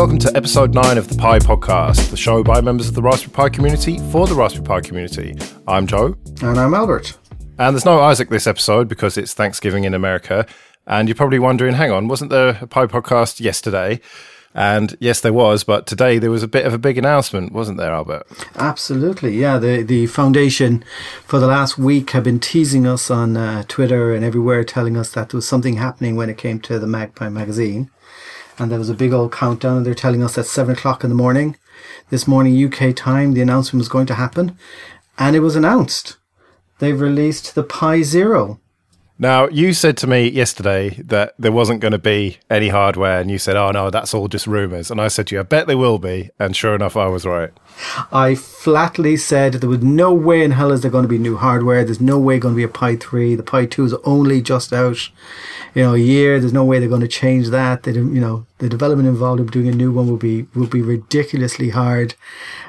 Welcome to episode 9 of the Pi Podcast, the show by members of the Raspberry Pi community for the Raspberry Pi community. I'm Joe. And I'm Albert. And there's no Isaac this episode because it's Thanksgiving in America. And you're probably wondering, hang on, wasn't there a Pi Podcast yesterday? And yes, there was, but today there was a bit of a big announcement, wasn't there, Albert? Absolutely, yeah. The the foundation for the last week have been teasing us on uh, Twitter and everywhere, telling us that there was something happening when it came to the MagPi magazine, and there was a big old countdown, and they're telling us at seven o'clock in the morning, this morning UK time, the announcement was going to happen, and it was announced. They've released the Pi Zero. Now, you said to me yesterday that there wasn't going to be any hardware, and you said, oh no, that's all just rumors. And I said to you, I bet there will be. And sure enough, I was right. I flatly said there was no way in hell is there going to be new hardware. There's no way going to be a Pi 3. The Pi 2 is only just out, you know, a year. There's no way they're going to change that. They, you know, the development involved in doing a new one will be will be ridiculously hard.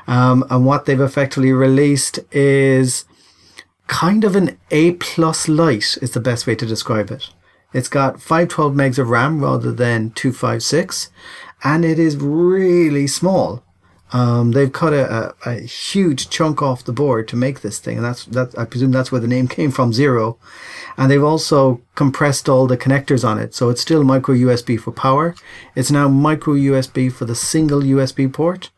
Um, and what they've effectively released is kind of an A plus light is the best way to describe it. It's got 512 megs of RAM rather than 256, and it is really small. Um, they've cut a, a, a, huge chunk off the board to make this thing, and that's that. I presume that's where the name came from, Zero. And they've also compressed all the connectors on it, so it's still micro USB for power. It's now micro USB for the single USB port,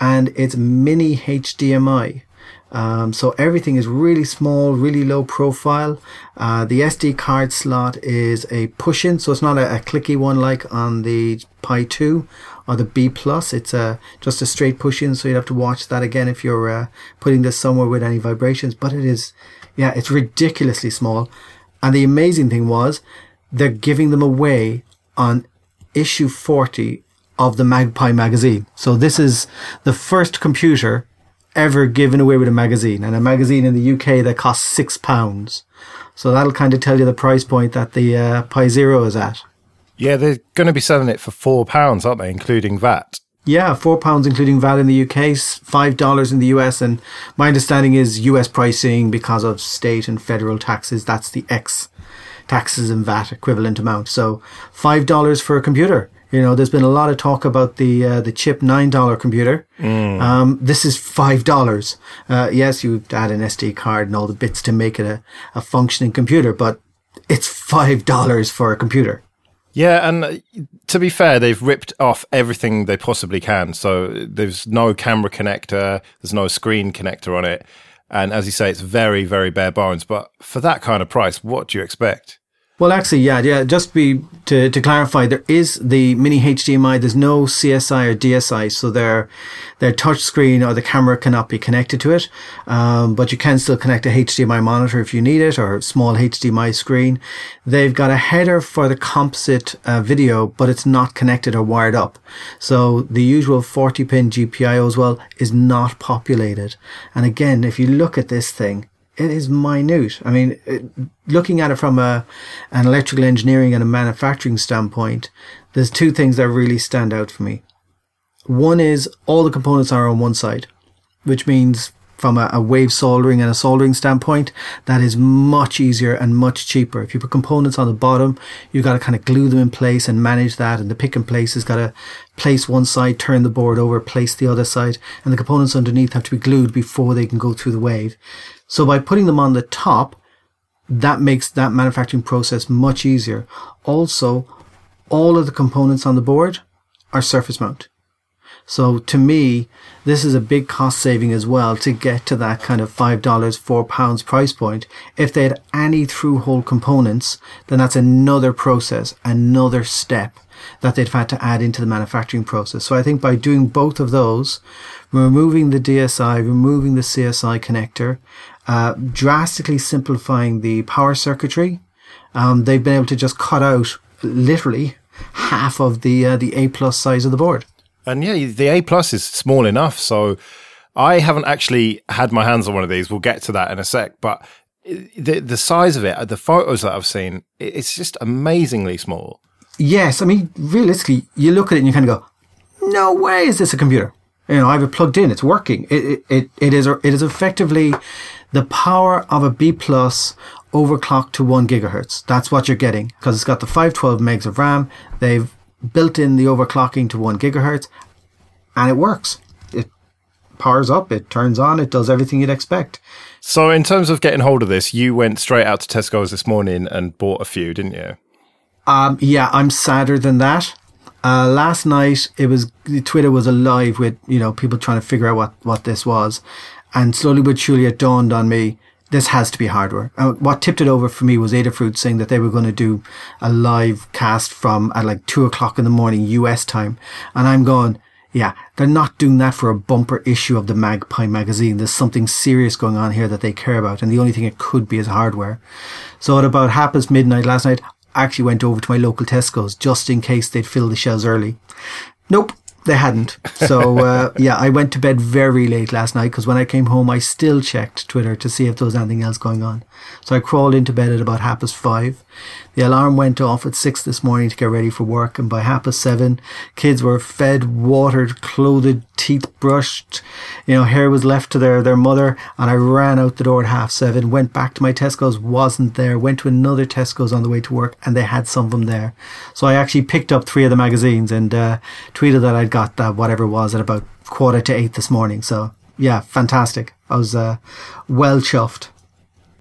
and it's mini HDMI. Um, so everything is really small, really low profile. Uh, the SD card slot is a push-in, so it's not a, a, clicky one like on the Pi 2 or the B Plus. It's a just a straight push-in, so you'd have to watch that again if you're uh, putting this somewhere with any vibrations. But it is, yeah, it's ridiculously small. And the amazing thing was, they're giving them away on issue 40 of the MagPi magazine. So this is the first computer ever given away with a magazine, and a magazine in the UK that costs six pounds. So that'll kind of tell you the price point that the uh, Pi Zero is at. Yeah, they're going to be selling it for four pounds, aren't they, including VAT? Yeah, four pounds including VAT in the UK, five dollars in the US, and my understanding is US pricing because of state and federal taxes. That's the X taxes and VAT equivalent amount. So five dollars for a computer you know, there's been a lot of talk about the uh, the CHIP nine dollar computer. Mm. Um, this is five dollars. Uh, yes, you add an SD card and all the bits to make it a, a functioning computer, but it's five dollars for a computer. Yeah, and uh, to be fair, they've ripped off everything they possibly can. So there's no camera connector, there's no screen connector on it, and as you say, it's very, very bare bones. But for that kind of price, what do you expect? Well, actually, yeah, yeah. Just be to, to clarify, there is the mini HDMI. There's no CSI or DSI, so their their touch screen or the camera cannot be connected to it. Um, but you can still connect a HDMI monitor if you need it or small HDMI screen. They've got a header for the composite uh, video, but it's not connected or wired up. So the usual 40 pin GPIO as well is not populated. And again, if you look at this thing, it is minute. I mean, it, looking at it from a an electrical engineering and a manufacturing standpoint, there's two things that really stand out for me. One is all the components are on one side, which means from a, a, wave soldering and a soldering standpoint, that is much easier and much cheaper. If you put components on the bottom, you've got to kind of glue them in place and manage that. And the pick and place has got to place one side, turn the board over, place the other side, and the components underneath have to be glued before they can go through the wave. So by putting them on the top, that makes that manufacturing process much easier. Also, all of the components on the board are surface mount. So to me, this is a big cost saving as well to get to that kind of $5, £4 price point. If they had any through hole components, then that's another process, another step that they'd had to add into the manufacturing process. So I think by doing both of those, removing the DSI, removing the CSI connector, uh, drastically simplifying the power circuitry, um, they've been able to just cut out literally half of the uh, the A plus size of the board. And yeah, the A plus is small enough. So I haven't actually had my hands on one of these. We'll get to that in a sec. But the the size of it, the photos that I've seen, it's just amazingly small. Yes, I mean realistically, you look at it and you kind of go, "No way is this a computer." You know, I have it plugged in; it's working. It it it is it is effectively the power of a B plus overclocked to one gigahertz. That's what you're getting because it's got the 512 megs of RAM. They've built in the overclocking to one gigahertz, and it works. It powers up, it turns on, it does everything you'd expect. So, in terms of getting hold of this, you went straight out to Tesco's this morning and bought a few, didn't you? Um, yeah, I'm sadder than that. Uh, last night, it was Twitter was alive with you know people trying to figure out what what this was, and slowly but surely it dawned on me this has to be hardware. Uh, what tipped it over for me was Adafruit saying that they were going to do a live cast from at like two o'clock in the morning US time, and I'm going. Yeah, they're not doing that for a bumper issue of the MagPi magazine. There's something serious going on here that they care about, and the only thing it could be is hardware. So at about half past midnight last night, I actually went over to my local Tesco's just in case they'd fill the shelves early. Nope, they hadn't. So uh, yeah, I went to bed very late last night because when I came home, I still checked Twitter to see if there was anything else going on. So I crawled into bed at about half past five. The alarm went off at six this morning to get ready for work, and by half past seven, kids were fed, watered, clothed, teeth brushed. You know, hair was left to their their mother, and I ran out the door at half seven. Went back to my Tesco's, wasn't there. Went to another Tesco's on the way to work, and they had some of them there. So I actually picked up three of the magazines and uh, tweeted that I'd got that whatever it was at about quarter to eight this morning. So yeah, fantastic. I was uh, well chuffed.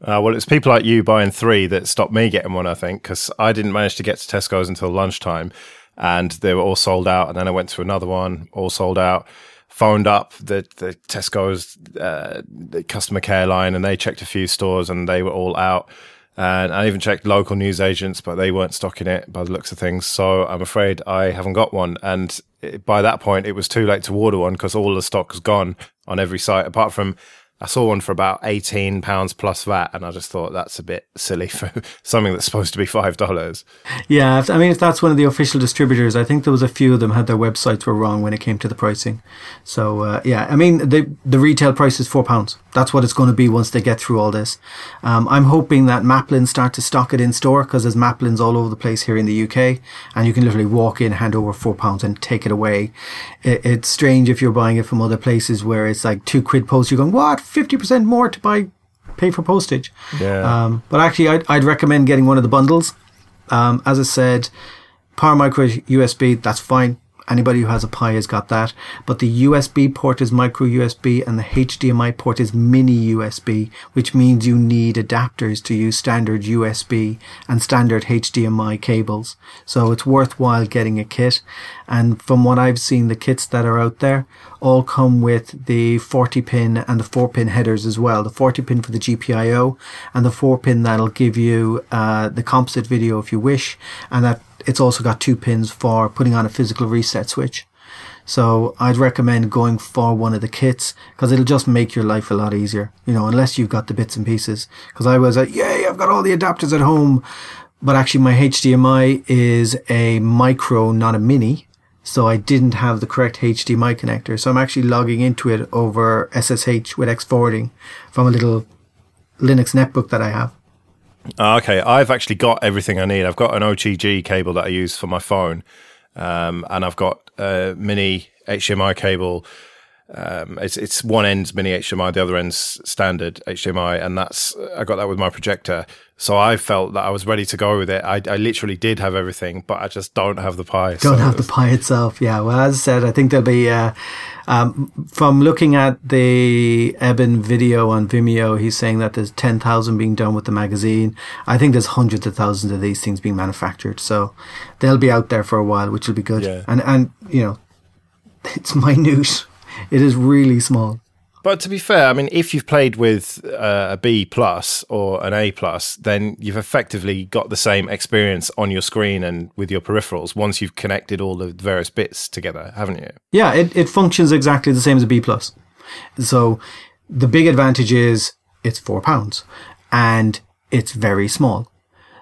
Uh, well, it's people like you buying three that stopped me getting one, I think, because I didn't manage to get to Tesco's until lunchtime and they were all sold out. And then I went to another one, all sold out. Phoned up the, the Tesco's uh, the customer care line and they checked a few stores and they were all out. And I even checked local news agents, but they weren't stocking it by the looks of things. So I'm afraid I haven't got one. And by that point, it was too late to order one because all the stock was gone on every site, apart from I saw one for about eighteen pounds plus VAT, and I just thought that's a bit silly for something that's supposed to be five dollars. Yeah, I mean, if that's one of the official distributors, I think there was a few of them had their websites were wrong when it came to the pricing. So uh, yeah, I mean, the the retail price is four pounds. That's what it's going to be once they get through all this. Um, I'm hoping that Maplin start to stock it in store because there's Maplins all over the place here in the UK, and you can literally walk in, hand over four pounds, and take it away. It, it's strange if you're buying it from other places where it's like two quid post. You're going what? 50% more to buy, pay for postage. Yeah. Um, but actually, I'd, I'd recommend getting one of the bundles. Um, as I said, Power Micro USB, that's fine. Anybody who has a Pi has got that. But the USB port is micro USB and the HDMI port is mini USB, which means you need adapters to use standard USB and standard HDMI cables. So it's worthwhile getting a kit. And from what I've seen, the kits that are out there all come with the 40 pin and the 4 pin headers as well. The 40 pin for the GPIO and the 4 pin that'll give you uh, the composite video if you wish. And that it's also got two pins for putting on a physical reset switch. So I'd recommend going for one of the kits because it'll just make your life a lot easier, you know, unless you've got the bits and pieces. Because I was like, yay, I've got all the adapters at home. But actually, my HDMI is a micro, not a mini. So I didn't have the correct HDMI connector. So I'm actually logging into it over SSH with X forwarding from a little Linux netbook that I have. Ah, okay, I've actually got everything I need. I've got an OTG cable that I use for my phone, um, and I've got a mini HDMI cable. Um, it's it's one end's mini HDMI, the other end's standard HDMI, and that's I got that with my projector. So I felt that I was ready to go with it. I, I literally did have everything, but I just don't have the Pi. Don't so have the Pi itself. Yeah. Well, as I said, I think there'll be. Uh, um, from looking at the Eben video on Vimeo, he's saying that there's 10,000 being done with the magazine. I think there's hundreds of thousands of these things being manufactured. So they'll be out there for a while, which will be good. Yeah. And, and, you know, it's minute. It is really small. But to be fair, I mean, if you've played with uh, a B plus or an A plus, then you've effectively got the same experience on your screen and with your peripherals once you've connected all the various bits together, haven't you? Yeah, it, it functions exactly the same as a B plus. So the big advantage is it's four pounds and it's very small.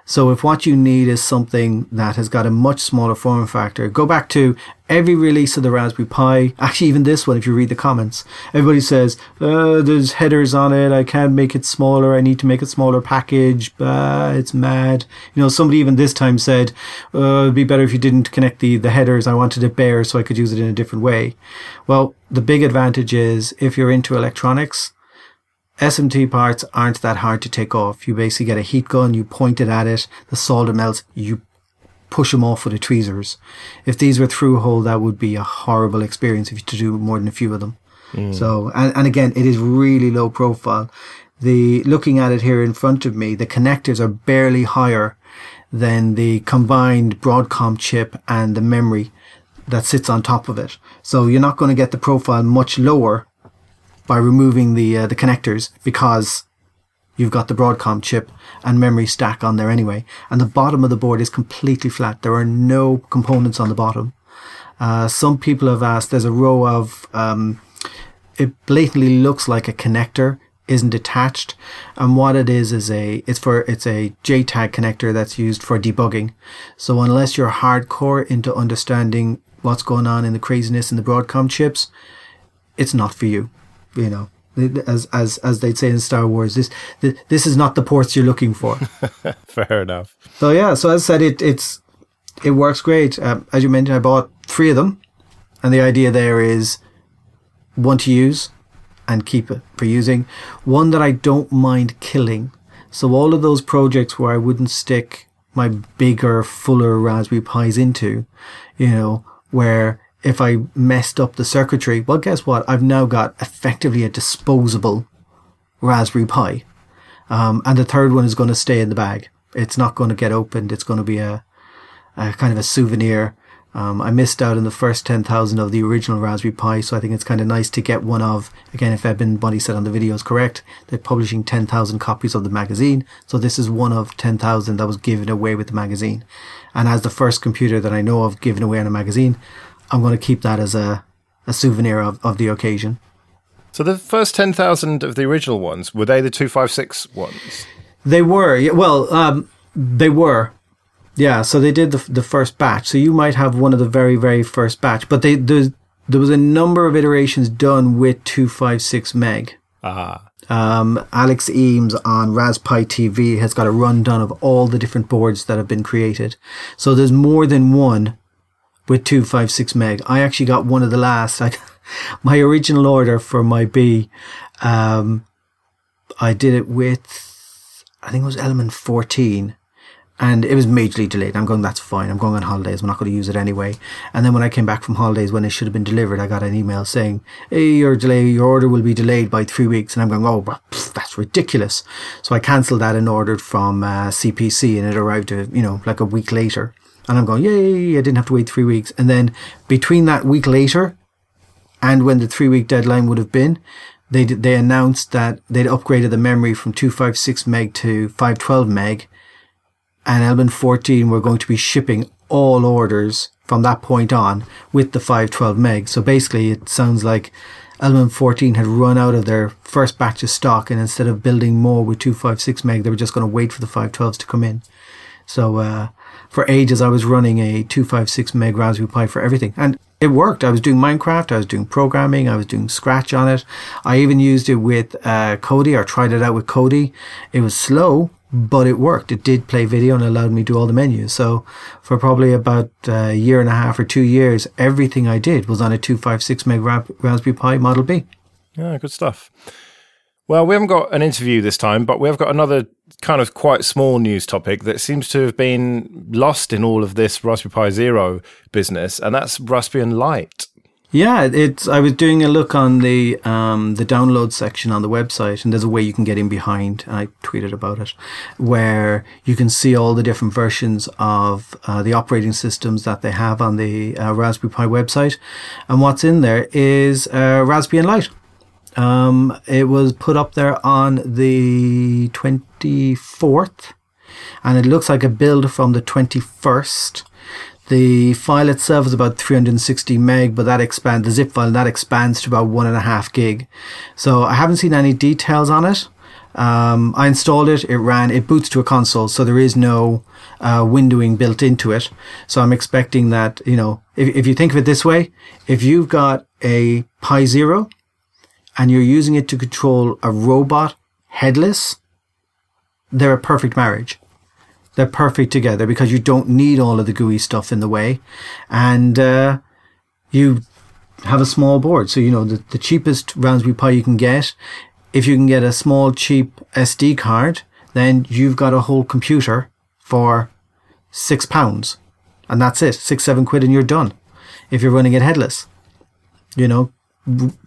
So if what you need is something that has got a much smaller form factor, go back to every release of the Raspberry Pi. Actually, even this one, if you read the comments, everybody says, uh, there's headers on it. I can't make it smaller. I need to make a smaller package. Uh, it's mad. You know, somebody even this time said, uh, it'd be better if you didn't connect the, the headers. I wanted it bare so I could use it in a different way. Well, the big advantage is if you're into electronics, SMT parts aren't that hard to take off. You basically get a heat gun, you point it at it, the solder melts, you push them off with the tweezers. If these were through hole, that would be a horrible experience if you to do more than a few of them. Mm. So, and, and again, it is really low profile. The looking at it here in front of me, the connectors are barely higher than the combined Broadcom chip and the memory that sits on top of it. So you're not going to get the profile much lower by removing the uh, the connectors because you've got the Broadcom chip and memory stack on there anyway. And the bottom of the board is completely flat. There are no components on the bottom. Uh, some people have asked. There's a row of um, it blatantly looks like a connector isn't attached and what it is is a it's for it's a JTAG connector that's used for debugging so unless you're hardcore into understanding what's going on in the craziness in the Broadcom chips it's not for you you know as as as they'd say in Star Wars this this is not the ports you're looking for Fair enough. so yeah so as I said it it's it works great um, as you mentioned I bought three of them and the idea there is one to use and keep it for using. One that I don't mind killing. So all of those projects where I wouldn't stick my bigger, fuller Raspberry Pis into, you know, where if I messed up the circuitry, well, guess what? I've now got effectively a disposable Raspberry Pi. Um, and the third one is going to stay in the bag. It's not going to get opened. It's going to be a, a kind of a souvenir. Um, I missed out on the first 10,000 of the original Raspberry Pi, so I think it's kind of nice to get one of, again, if Eben Bunny said on the video is correct, they're publishing 10,000 copies of the magazine. So this is one of 10,000 that was given away with the magazine. And as the first computer that I know of given away in a magazine, I'm going to keep that as a, a souvenir of, of the occasion. So the first 10,000 of the original ones, were they the 256 ones? They were, yeah, well, um, they were. Yeah, so they did the the first batch. So you might have one of the very very first batch, but they there, there was a number of iterations done with 256 meg. Ah. Um, Alex Eames on Raspberry TV has got a rundown of all the different boards that have been created. So there's more than one with 256 meg. I actually got one of the last. I, my original order for my B, um, I did it with, I think it was element 14 and it was majorly delayed. I'm going, that's fine. I'm going on holidays. I'm not going to use it anyway. And then when I came back from holidays, when it should have been delivered, I got an email saying, hey, your delay, your order will be delayed by three weeks. And I'm going, oh, pff, that's ridiculous. So I cancelled that and ordered from uh, CPC and it arrived, uh, you know, like a week later. And I'm going, yay, I didn't have to wait three weeks. And then between that week later and when the three week deadline would have been, they, they announced that they'd upgraded the memory from 256 meg to 512 meg and Element 14 were going to be shipping all orders from that point on with the 512 meg. So basically, it sounds like Element 14 had run out of their first batch of stock, and instead of building more with 256 meg, they were just going to wait for the 512s to come in. So uh, for ages, I was running a 256 meg Raspberry Pi for everything, and it worked. I was doing Minecraft, I was doing programming, I was doing Scratch on it. I even used it with uh, Kodi, or tried it out with Kodi. It was slow, but it worked. It did play video and allowed me to do all the menus. So for probably about a year and a half or two years, everything I did was on a 256 meg Raspberry Pi Model B. Yeah, good stuff. Well, we haven't got an interview this time, but we have got another kind of quite small news topic that seems to have been lost in all of this Raspberry Pi Zero business, and that's Raspbian Lite. Yeah, it's. I was doing a look on the um, the download section on the website, and there's a way you can get in behind. And I tweeted about it, where you can see all the different versions of uh, the operating systems that they have on the uh, Raspberry Pi website, and what's in there is uh, Raspbian. Um, it was put up there on the 24th, and it looks like a build from the 21st. The file itself is about 360 meg, but that expands, the zip file, that expands to about one and a half gig. So I haven't seen any details on it. Um, I installed it, it ran, it boots to a console, so there is no uh, windowing built into it. So I'm expecting that, you know, if, if you think of it this way, if you've got a Pi Zero and you're using it to control a robot headless, they're a perfect marriage. They're perfect together because you don't need all of the GUI stuff in the way. And uh, you have a small board. So, you know, the, the cheapest Raspberry Pi you can get, if you can get a small, cheap SD card, then you've got a whole computer for six pounds. and that's it. Six, seven quid, and you're done. If you're running it headless, you know,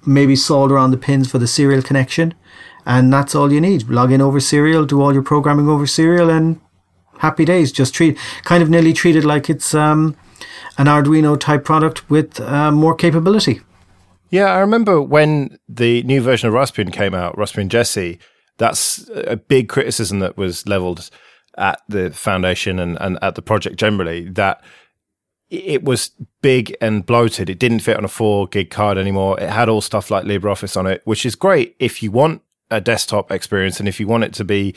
maybe solder on the pins for the serial connection, and that's all you need. Log in over serial, do all your programming over serial, and happy days. Just treat, kind of nearly treated like it's um, an Arduino type product with uh, more capability. Yeah, I remember when the new version of Raspbian came out, Raspbian Jessie. That's a big criticism that was leveled at the foundation and, and at the project generally that it was big and bloated. It didn't fit on a four gig card anymore. It had all stuff like LibreOffice on it, which is great if you want a desktop experience and if you want it to be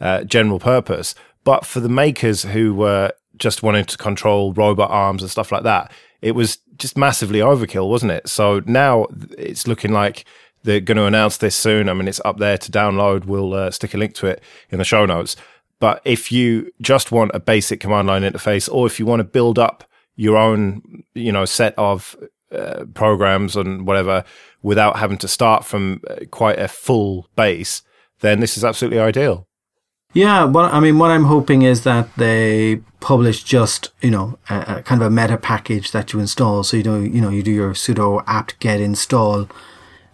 uh, general purpose. But for the makers who were just wanting to control robot arms and stuff like that, it was just massively overkill, wasn't it? So now it's looking like they're going to announce this soon. I mean, it's up there to download. We'll uh, stick a link to it in the show notes. But if you just want a basic command line interface, or if you want to build up your own, you know, set of uh, programs and whatever without having to start from uh, quite a full base, then this is absolutely ideal. Yeah, but I mean, what I'm hoping is that they publish just you know a, a kind of a meta package that you install. So you know, you know, you do your sudo apt get install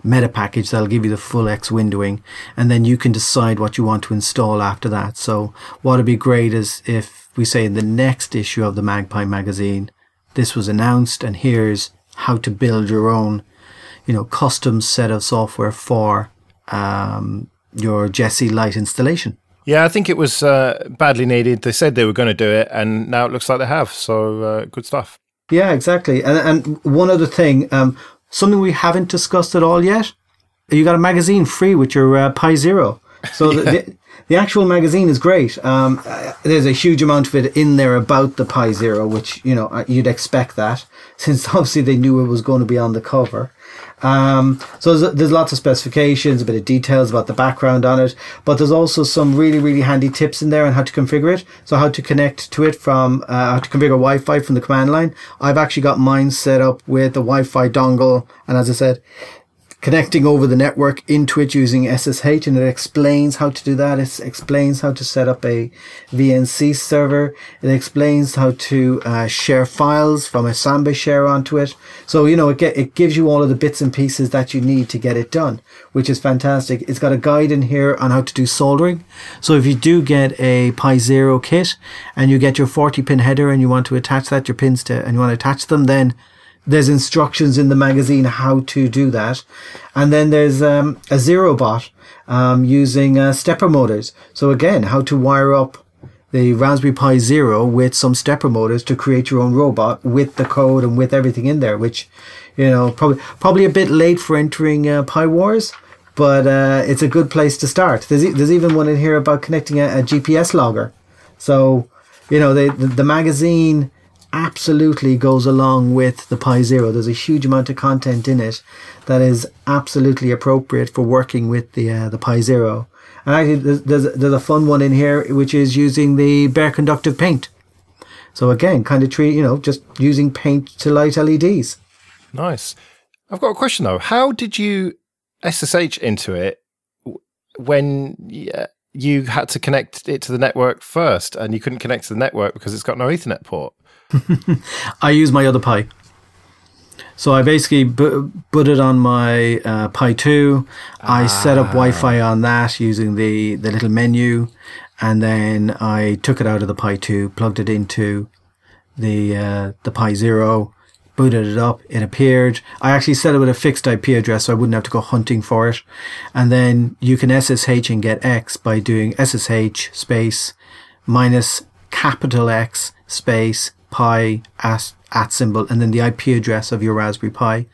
meta package that'll give you the full X windowing, and then you can decide what you want to install after that. So what would be great is if we say in the next issue of the MagPi magazine, this was announced, and here's how to build your own, you know, custom set of software for um, your Jessie Lite installation. Yeah, I think it was uh, badly needed. They said they were going to do it, and now it looks like they have. So uh, good stuff. Yeah, exactly. And and one other thing, um, something we haven't discussed at all yet. You got a magazine free with your uh, Pi Zero. So yeah. the, the, the, actual magazine is great. Um, uh, there's a huge amount of it in there about the Pi Zero, which you know uh, you'd expect that since obviously they knew it was going to be on the cover. Um, so there's, there's, lots of specifications, a bit of details about the background on it, but there's also some really, really handy tips in there on how to configure it. So how to connect to it from, uh, how to configure Wi-Fi from the command line. I've actually got mine set up with a Wi-Fi dongle. And as I said, connecting over the network into it using SSH and it explains how to do that. It explains how to set up a VNC server. It explains how to uh, share files from a Samba share onto it. So, you know, it, get, it gives you all of the bits and pieces that you need to get it done, which is fantastic. It's got a guide in here on how to do soldering. So if you do get a Pi Zero kit and you get your 40 pin header and you want to attach that, your pins to, and you want to attach them, then there's instructions in the magazine how to do that. And then there's um, a zero bot um, using uh, stepper motors. So again, how to wire up the Raspberry Pi Zero with some stepper motors to create your own robot with the code and with everything in there, which, you know, probably, probably a bit late for entering uh, Pi Wars, but uh, it's a good place to start. There's, there's even one in here about connecting a, a GPS logger. So, you know, they, the, the magazine absolutely goes along with the Pi Zero. There's a huge amount of content in it that is absolutely appropriate for working with the uh, the Pi Zero. And actually, there's, there's, there's a fun one in here which is using the bare conductive paint. So again, kind of treat you know just using paint to light LEDs. Nice. I've got a question though. How did you SSH into it when you had to connect it to the network first, and you couldn't connect to the network because it's got no Ethernet port? I use my other Pi. So I basically put it on my uh, Pi 2. Ah. I set up Wi Fi on that using the, the little menu. And then I took it out of the Pi 2, plugged it into the, uh, the Pi 0, booted it up. It appeared. I actually set it with a fixed IP address so I wouldn't have to go hunting for it. And then you can SSH and get X by doing SSH space minus capital X space pi at, at symbol and then the IP address of your Raspberry Pi.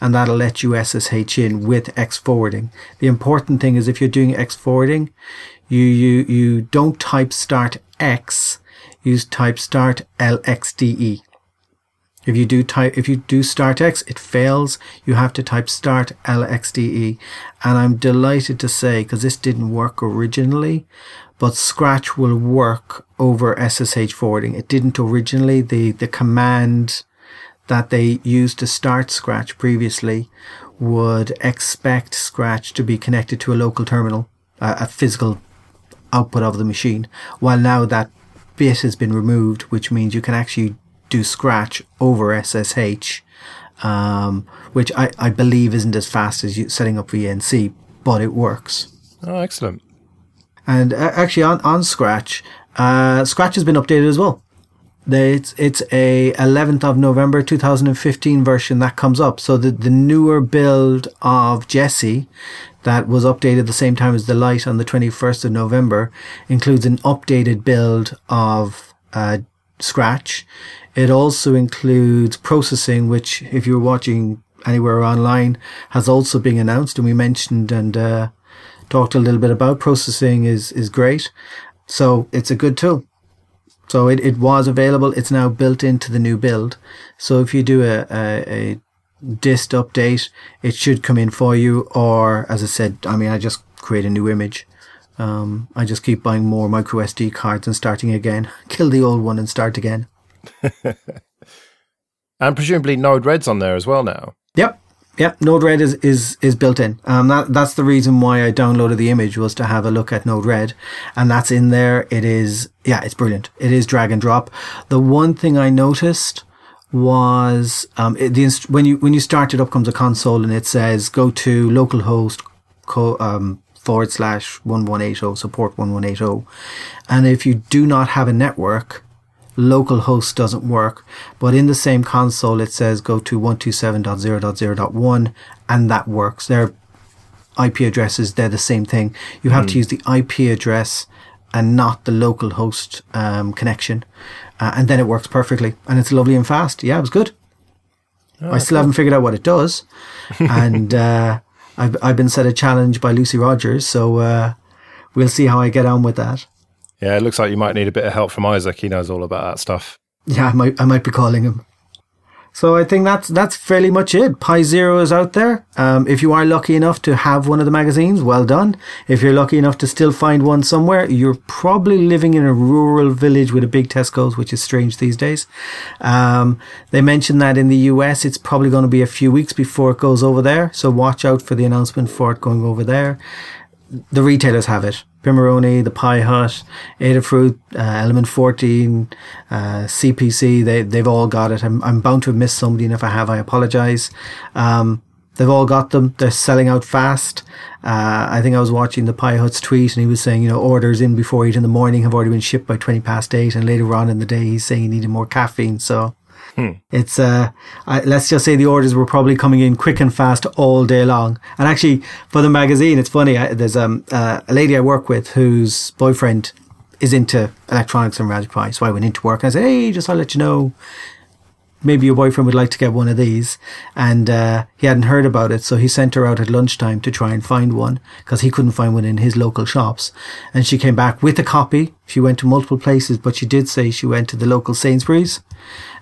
And that'll let you SSH in with X forwarding. The important thing is if you're doing X forwarding, you, you, you don't type start X, you type start LXDE. If you do type, if you do start X, it fails. You have to type start LXDE. And I'm delighted to say, because this didn't work originally, but Scratch will work over SSH forwarding. It didn't originally. The, the command that they used to start Scratch previously would expect Scratch to be connected to a local terminal, a, physical output of the machine, while now that bit has been removed, which means you can actually do Scratch over SSH, um, which I, I believe isn't as fast as you setting up VNC, but it works. Oh, excellent. And uh, actually, on, on Scratch, uh, Scratch has been updated as well. It's it's a 11th of November 2015 version that comes up. So the the newer build of Jessie that was updated the same time as the Lite on the 21st of November includes an updated build of uh, Scratch. It also includes processing, which if you're watching anywhere online has also been announced and we mentioned and uh, talked a little bit about processing is is great. So it's a good tool. So it, it was available. It's now built into the new build. So if you do a, a, a dist update, it should come in for you. Or as I said, I mean, I just create a new image. Um, I just keep buying more micro SD cards and starting again. Kill the old one and start again. and presumably Node-RED's on there as well now. Yep. Yep, Node-RED is, is, is built in. Um, that, that's the reason why I downloaded the image was to have a look at Node-RED. And that's in there. It is, yeah, it's brilliant. It is drag and drop. The one thing I noticed was, um, it, the, when you, when you start it up comes a console and it says go to localhost, co, um, forward slash 1180, support 1180. And if you do not have a network, local host doesn't work, but in the same console it says go to 127.0.0.1 and that works. Their IP addresses, they're the same thing. You have mm. to use the IP address and not the local host um, connection. Uh, and then it works perfectly and it's lovely and fast. Yeah, it was good. Oh, I still cool. haven't figured out what it does. and uh, I've, I've been set a challenge by Lucy Rogers, so uh, we'll see how I get on with that. Yeah, it looks like you might need a bit of help from Isaac. He knows all about that stuff. Yeah, I might I might be calling him. So I think that's that's fairly much it. Pi Zero is out there. Um, if you are lucky enough to have one of the magazines, well done. If you're lucky enough to still find one somewhere, you're probably living in a rural village with a big Tesco's, which is strange these days. Um, they mentioned that in the US, it's probably going to be a few weeks before it goes over there. So watch out for the announcement for it going over there. The retailers have it. Pimoroni, the Pi Hut, Adafruit, uh, Element 14, uh, CPC, they, they've all got it. I'm, I'm bound to have missed somebody, and if I have, I apologize. Um, they've all got them. They're selling out fast. Uh, I think I was watching the Pi Hut's tweet, and he was saying, you know, orders in before 8 in the morning have already been shipped by 20 past 8, and later on in the day, he's saying he needed more caffeine. So, Hmm. It's uh, let's just say the orders were probably coming in quick and fast all day long. And actually, for the magazine, it's funny. I, there's um, uh, a lady I work with whose boyfriend is into electronics and Raspberry Pi, so I went into work and I said, "Hey, just I'll let you know, maybe your boyfriend would like to get one of these. And uh, he hadn't heard about it, so he sent her out at lunchtime to try and find one because he couldn't find one in his local shops. And she came back with a copy. She went to multiple places, but she did say she went to the local Sainsbury's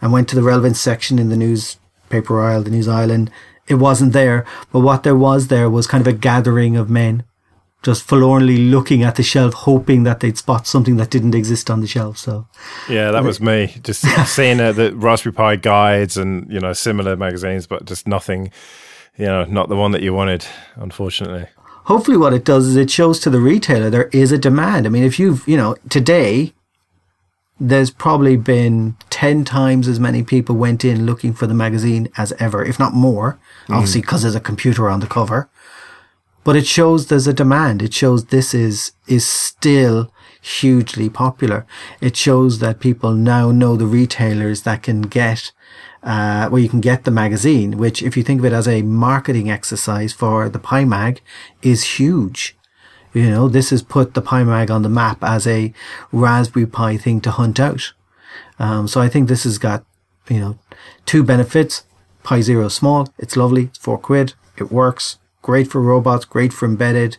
and went to the relevant section in the newspaper aisle, the news island. It wasn't there, but what there was there was kind of a gathering of men just forlornly looking at the shelf, hoping that they'd spot something that didn't exist on the shelf. So, yeah, that was me. Just seeing uh, the Raspberry Pi guides and you know similar magazines, but just nothing. You know, not the one that you wanted, unfortunately. Hopefully, what it does is it shows to the retailer there is a demand. I mean, if you've you know today. There's probably been 10 times as many people went in looking for the magazine as ever, if not more. Mm. Obviously, because there's a computer on the cover but it shows there's a demand. It shows this is, is still hugely popular. It shows that people now know the retailers that can get, uh, where you can get the magazine, which if you think of it as a marketing exercise for the Pi Mag is huge. You know, this has put the Pi Mag on the map as a Raspberry Pi thing to hunt out. Um, so I think this has got, you know, two benefits. Pi Zero small. It's lovely. It's four quid. It works great for robots, great for embedded,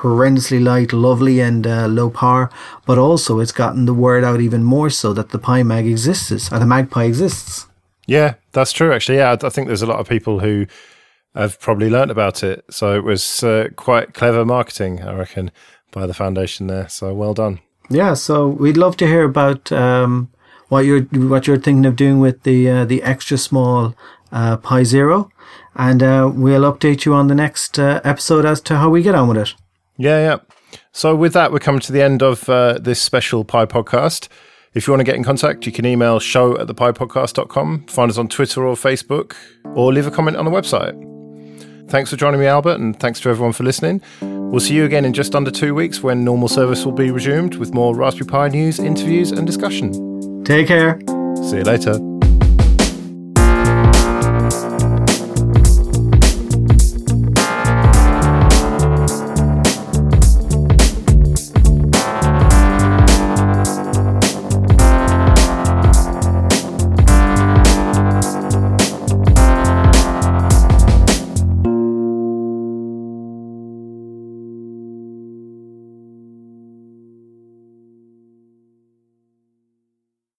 horrendously light, lovely and uh, low power, but also it's gotten the word out even more so that the Pi Mag exists, or the MagPi exists. Yeah, that's true. Actually, yeah, I think there's a lot of people who have probably learnt about it. So it was uh, quite clever marketing, I reckon, by the foundation there. So well done. Yeah, so we'd love to hear about um, what you're what you're thinking of doing with the uh, the extra small uh, Pi Zero and uh, we'll update you on the next uh, episode as to how we get on with it. Yeah, yeah. So with that, we're coming to the end of uh, this special Pi podcast. If you want to get in contact, you can email show at thepipodcast.com, find us on Twitter or Facebook, or leave a comment on the website. Thanks for joining me, Albert, and thanks to everyone for listening. We'll see you again in just under two weeks when normal service will be resumed with more Raspberry Pi news, interviews, and discussion. Take care. See you later.